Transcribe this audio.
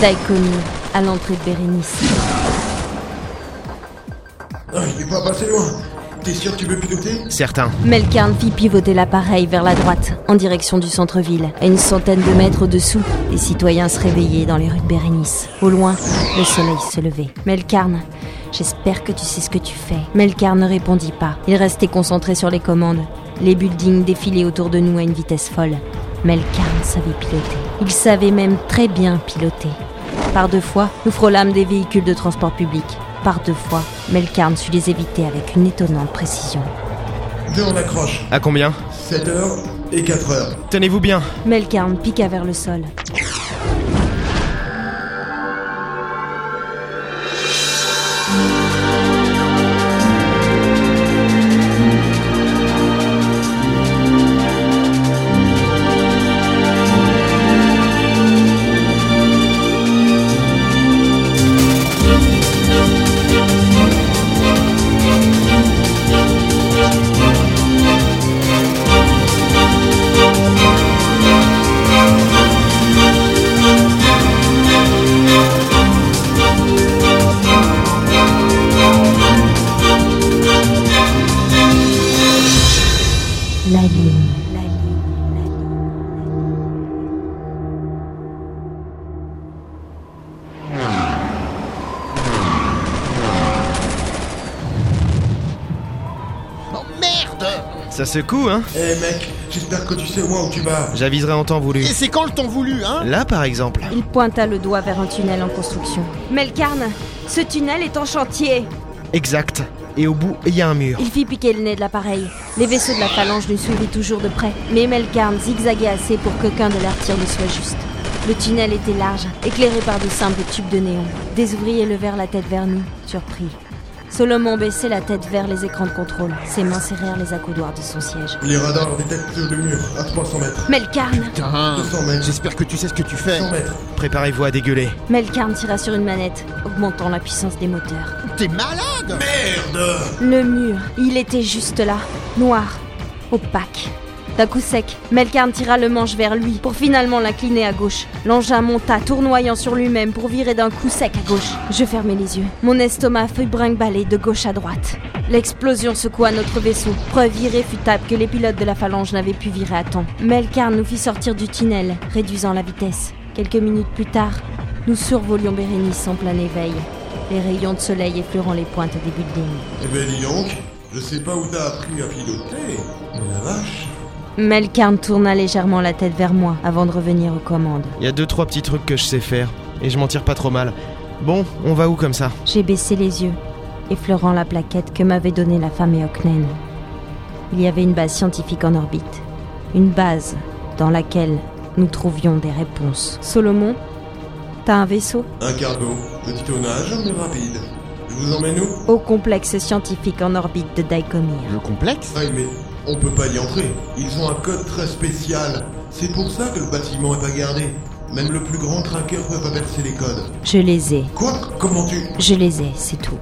Daikoni, à l'entrée de Bérénice. Ah, il est pas passé loin. T'es sûr que tu veux piloter? Certain. Melkarn fit pivoter l'appareil vers la droite, en direction du centre-ville. À une centaine de mètres au-dessous, les citoyens se réveillaient dans les rues de Bérénice. Au loin, le soleil se levait. Melkarn, j'espère que tu sais ce que tu fais. Melkarn ne répondit pas. Il restait concentré sur les commandes. Les buildings défilaient autour de nous à une vitesse folle. Melkarn savait piloter. Il savait même très bien piloter. Par deux fois, nous frôlâmes des véhicules de transport public. Par deux fois, Melkarn sut les éviter avec une étonnante précision. Deux on accroche. À combien? 7 heures et 4 heures. Tenez-vous bien. Melkarn piqua vers le sol. La ligne. Oh merde Ça secoue, hein? Eh mec, j'espère que tu sais au moins où tu vas. J'aviserai en temps voulu. Et c'est quand le temps voulu, hein? Là, par exemple. Il pointa le doigt vers un tunnel en construction. Melkarn, ce tunnel est en chantier. Exact. Et au bout, il y a un mur. Il fit piquer le nez de l'appareil. Les vaisseaux de la phalange nous suivaient toujours de près. Mais Melkarn zigzaguait assez pour qu'aucun de leurs tirs ne soit juste. Le tunnel était large, éclairé par de simples tubes de néon. Des ouvriers levèrent la tête vers nous, surpris. Solomon baissait la tête vers les écrans de contrôle. Ses mains serrèrent les accoudoirs de son siège. Les radars détectent le mur à 300 mètres. Melkarn Putain 200 mètres. J'espère que tu sais ce que tu fais. 100 mètres. Préparez-vous à dégueuler. Melkarn tira sur une manette, augmentant la puissance des moteurs. T'es malade Merde Le mur, il était juste là, noir, opaque. D'un coup sec, Melkarn tira le manche vers lui pour finalement l'incliner à gauche. L'engin monta, tournoyant sur lui-même pour virer d'un coup sec à gauche. Je fermai les yeux. Mon estomac fut brinque-ballé de gauche à droite. L'explosion secoua notre vaisseau, preuve irréfutable que les pilotes de la phalange n'avaient pu virer à temps. Melkarn nous fit sortir du tunnel, réduisant la vitesse. Quelques minutes plus tard, nous survolions Bérénice en plein éveil, les rayons de soleil effleurant les pointes des buildings. Eh ben dis je sais pas où t'as appris à piloter, mais la vache. Melkarn tourna légèrement la tête vers moi avant de revenir aux commandes. Il y a deux, trois petits trucs que je sais faire. Et je m'en tire pas trop mal. Bon, on va où comme ça? J'ai baissé les yeux, effleurant la plaquette que m'avait donnée la femme Eoknen. Il y avait une base scientifique en orbite. Une base dans laquelle nous trouvions des réponses. Solomon, t'as un vaisseau? Un cargo, petit tonnage, mais rapide. Je vous emmène où? Au complexe scientifique en orbite de Daikomir. Le complexe? Ah, mais on peut pas y entrer. Ils ont un code très spécial. C'est pour ça que le bâtiment est pas gardé. Même le plus grand craqueur peut pas percer les codes. Je les ai. Quoi? Comment tu... Je les ai, c'est tout.